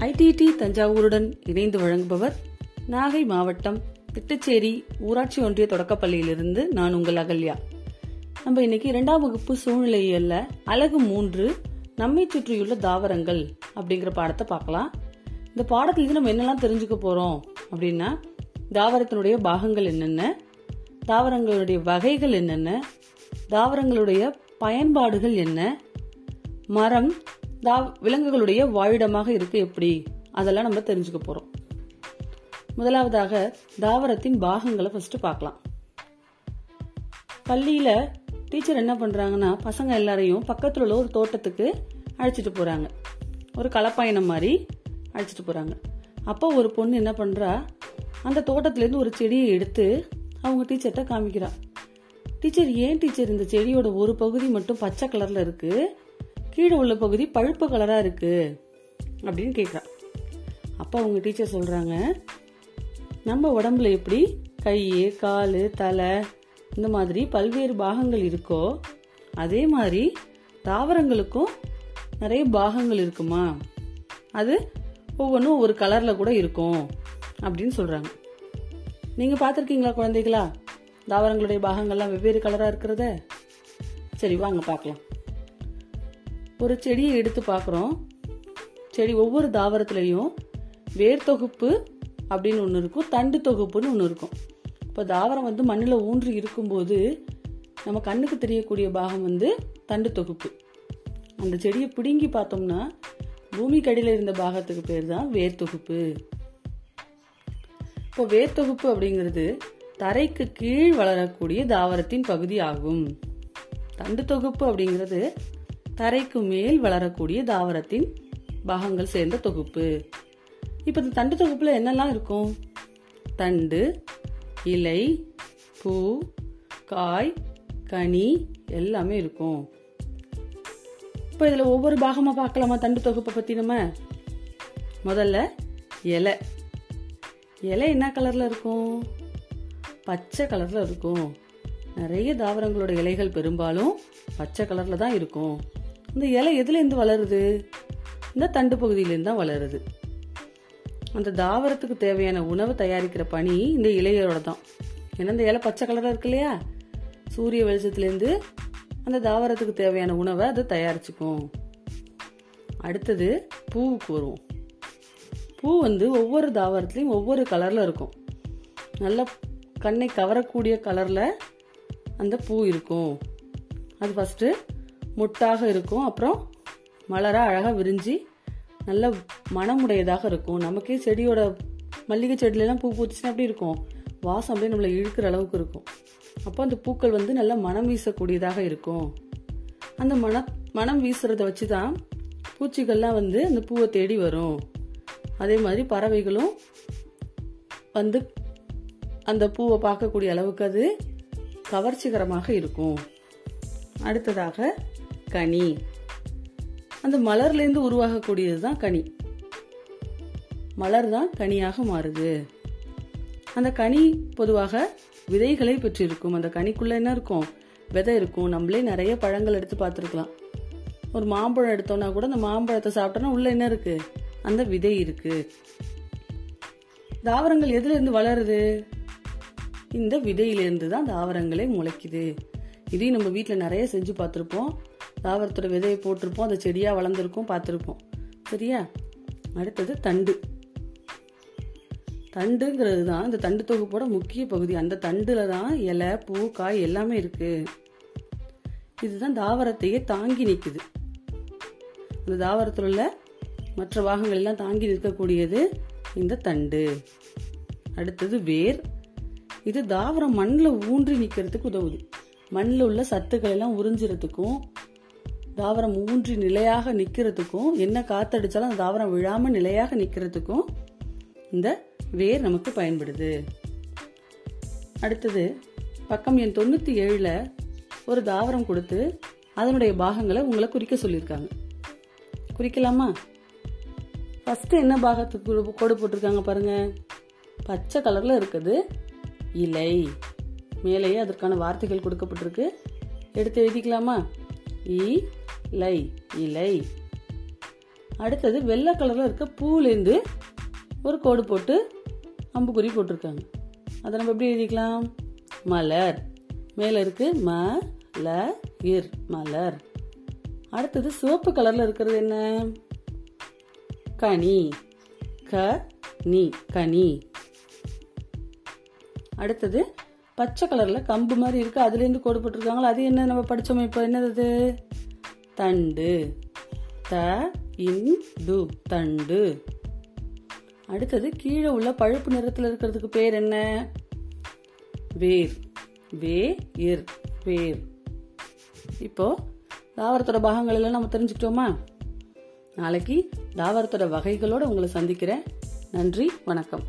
IDD தஞ்சாவூருடன் இணைந்து வழங்குபவர் நாகை மாவட்டம் திட்டச்சேரி ஊராட்சி ஒன்றிய தொடக்கப்பள்ளியிலிருந்து நான் உங்கள் அகல்யா. நம்ம இன்னைக்கு இரண்டாம் வகுப்பு சூழ்நிலையியல்ல அழகு மூன்று நம்மை சுற்றியுள்ள தாவரங்கள் அப்படிங்கிற பாடத்தை பார்க்கலாம். இந்த பாடத்துல நம்ம என்னெல்லாம் தெரிஞ்சுக்க போறோம் அப்படின்னா தாவரத்தினுடைய பாகங்கள் என்னென்ன தாவரங்களுடைய வகைகள் என்னென்ன தாவரங்களுடைய பயன்பாடுகள் என்ன மரம் விலங்குகளுடைய வாழிடமாக இருக்கு எப்படி? அதெல்லாம் நம்ம தெரிஞ்சுக்க போறோம். முதலாவதாக தாவரத்தின் பாகங்களை ஃபர்ஸ்ட் பார்க்கலாம். பள்ளியில டீச்சர் என்ன பண்றாங்கன்னா பசங்க எல்லாரையும் பக்கத்துல உள்ள ஒரு தோட்டத்துக்கு அழைச்சிட்டு போறாங்க. ஒரு கலப்பயணம் மாதிரி அழைச்சிட்டு போறாங்க. அப்போ ஒரு பொண்ணு என்ன பண்றா அந்த தோட்டத்திலேருந்து ஒரு செடியை எடுத்து அவங்க டீச்சர்கிட்ட காமிக்கிறா. டீச்சர் ஏன் டீச்சர் இந்த செடியோட ஒரு பகுதி மட்டும் பச்சை கலர்ல இருக்கு? கீழே உள்ள பகுதி பழுப்பு கலராக இருக்குது அப்படின்னு கேட்குறா அப்போ அவங்க டீச்சர் சொல்கிறாங்க நம்ம உடம்புல எப்படி கை கால் தலை இந்த மாதிரி பல்வேறு பாகங்கள் இருக்கோ அதே மாதிரி தாவரங்களுக்கும் நிறைய பாகங்கள் இருக்குமா? அது ஒவ்வொன்றும் ஒரு கலரில் கூட இருக்கும் அப்படின்னு சொல்கிறாங்க நீங்கள் பார்த்துருக்கீங்களா குழந்தைகளா? தாவரங்களுடைய பாகங்கள்லாம் வெவ்வேறு கலராக இருக்கிறத? சரி வாங்க பார்க்கலாம். ஒரு செடியை எடுத்து பார்க்குறோம் செடி ஒவ்வொரு தாவரத்துலேயும் வேர் தொகுப்பு அப்படின்னு ஒன்று இருக்கும் தண்டு தொகுப்புன்னு ஒன்று இருக்கும். இப்போ தாவரம் வந்து மண்ணில் ஊன்றி இருக்கும்போது நம்ம கண்ணுக்கு தெரியக்கூடிய பாகம் வந்து தண்டு தொகுப்பு. அந்த செடியை பிடுங்கி பார்த்தோம்னா பூமிக்கு அடியில் இருந்த பாகத்துக்கு பேர் தான் வேர் தொகுப்பு. இப்போ வேர் தொகுப்பு அப்படிங்கிறது தரைக்கு கீழ் வளரக்கூடிய தாவரத்தின் பகுதி ஆகும். தண்டு தொகுப்பு அப்படிங்கிறது தரைக்கு மேல் வளரக்கூடிய தாவரத்தின் பாகங்கள் சேர்ந்த தொகுப்பு. இப்போ இந்த தண்டு தொகுப்பில் என்னெல்லாம் இருக்கும்? தண்டு இலை பூ காய் கனி எல்லாமே இருக்கும். இப்போ இதில் ஒவ்வொரு பாகமாக பார்க்கலாமா தண்டு தொகுப்பை பற்றி நம்ம? முதல்ல இலை. இலை என்ன கலரில் இருக்கும்? பச்சை கலரில் இருக்கும். நிறைய தாவரங்களோட இலைகள் பெரும்பாலும் பச்சை கலரில் தான் இருக்கும். இந்த இலை எதுலேருந்து வளருது? இந்த தண்டு பகுதியிலேருந்து தான் வளருது. அந்த தாவரத்துக்கு தேவையான உணவு தயாரிக்கிற பணி இந்த இலையோட தான். ஏன்னா இந்த இலை பச்சை கலராக இருக்கு இல்லையா? சூரிய வெளிச்சத்துலேருந்து அந்த தாவரத்துக்கு தேவையான உணவை அது தயாரிச்சுக்கும். அடுத்தது பூவுக்கு வருவோம். பூ வந்து ஒவ்வொரு தாவரத்துலையும் ஒவ்வொரு கலரில் இருக்கும். நல்ல கண்ணை கவரக்கூடிய கலரில் அந்த பூ இருக்கும். அது ஃபஸ்ட்டு முட்டாக இருக்கும். அப்புறம் மலராக அழகாக விரிஞ்சு நல்ல மனமுடையதாக இருக்கும். நமக்கே செடியோட மல்லிகை செடியிலலாம் பூ பூத்துச்சுன்னா அப்படி இருக்கும்? வாசம் அப்படியே நம்மளை இழுக்கிற அளவுக்கு இருக்கும். அப்போ அந்த பூக்கள் வந்து நல்லா மனம் வீசக்கூடியதாக இருக்கும். அந்த மன மனம் வீசுறத வச்சு தான் பூச்சிகள்லாம் வந்து அந்த பூவை தேடி வரும். அதே மாதிரி பறவைகளும் வந்து அந்த பூவை பார்க்கக்கூடிய அளவுக்கு அது கவர்ச்சிகரமாக இருக்கும். அடுத்ததாக கனி. அந்த மலர்லேருந்து உருவாகக்கூடியது தான் கனி. மலர் தான் கனியாக மாறுது. அந்த கனி பொதுவாக விதைகளை பெற்றிருக்கும். அந்த கனிக்குள்ள என்ன இருக்கும்? விதை இருக்கும். நம்மளே நிறைய பழங்கள் எடுத்து பார்த்துருக்கலாம். ஒரு மாம்பழம் எடுத்தோம்னா கூட அந்த மாம்பழத்தை சாப்பிட்டோன்னா உள்ள என்ன இருக்கு? அந்த விதை இருக்கு. தாவரங்கள் எதுல இருந்து வளருது? இந்த விதையிலிருந்து தான் தாவரங்களே முளைக்குது. இதையும் நம்ம வீட்டில் நிறைய செஞ்சு பார்த்துருப்போம். தாவரத்தோட விதையை போட்டிருப்போம் அந்த செடியாக வளர்ந்துருக்கும் பார்த்துருப்போம். சரியா? அடுத்தது தண்டு. தண்டுங்கிறது தான் இந்த தண்டு தொகுப்போட முக்கிய பகுதி. அந்த தண்டுல தான் இலை பூ காய் எல்லாமே இருக்கு. இதுதான் தாவரத்தையே தாங்கி நிற்குது அந்த தாவரத்தில் உள்ள மற்ற பாகங்கள் எல்லாம் தாங்கி நிற்கக்கூடியது இந்த தண்டு. அடுத்தது வேர். இது தாவரம் மண்ணில் ஊன்றி நிற்கிறதுக்கு உதவுது. மண்ணில் உள்ள சத்துக்கள் எல்லாம் உறிஞ்சுறதுக்கும் தாவரம் ஊன்றி நிலையாக நிற்கிறதுக்கும் என்ன காத்தடிச்சாலும் அந்த தாவரம் விழாமல் நிலையாக நிற்கிறதுக்கும் இந்த வேர் நமக்கு பயன்படுது. அடுத்தது பக்கம் எண் தொண்ணூற்றி ஏழில் ஒரு தாவரம் கொடுத்து அதனுடைய பாகங்களை உங்களை குறிக்க சொல்லியிருக்காங்க. குறிக்கலாமா? ஃபஸ்ட்டு என்ன பாகத்துக்கு கோடு போட்டிருக்காங்க பாருங்க. பச்சை கலரில் இருக்குது இலை. மேலேயே அதற்கான வார்த்தைகள் கொடுக்கப்பட்டிருக்கு. எடுத்து எழுதிக்கலாமா? இ லை இலை. அடுத்தது வெள்ளை கலரில் இருக்க பூலேருந்து ஒரு கோடு போட்டு அம்புக்குறி போட்டிருக்காங்க. அதை நம்ம எப்படி எழுதிக்கலாம்? மலர். மேலே இருக்கு ம ல இர் மலர். அடுத்தது சிவப்பு கலரில் இருக்கிறது என்ன? கனி. க நீ கனி. அடுத்தது பச்சை கலரில் கம்பு மாதிரி இருக்கு. அதுலேருந்து கோடு போட்டிருக்காங்களா? அது என்ன நம்ம படித்தோம் இப்போ? என்னது தண்டு. த இன் டு தண்டு. அடுத்தது கீழே உள்ள பழுப்பு நிறத்தில் இருக்கிறதுக்கு பேர் என்ன? வேர். வே இர் வேர். இப்போ தாவரத்தோட பாகங்கள் எல்லாம் நம்ம தெரிஞ்சுக்கிட்டோமா? நாளைக்கு தாவரத்தோட வகைகளோட உங்களை சந்திக்கிறேன். நன்றி வணக்கம்.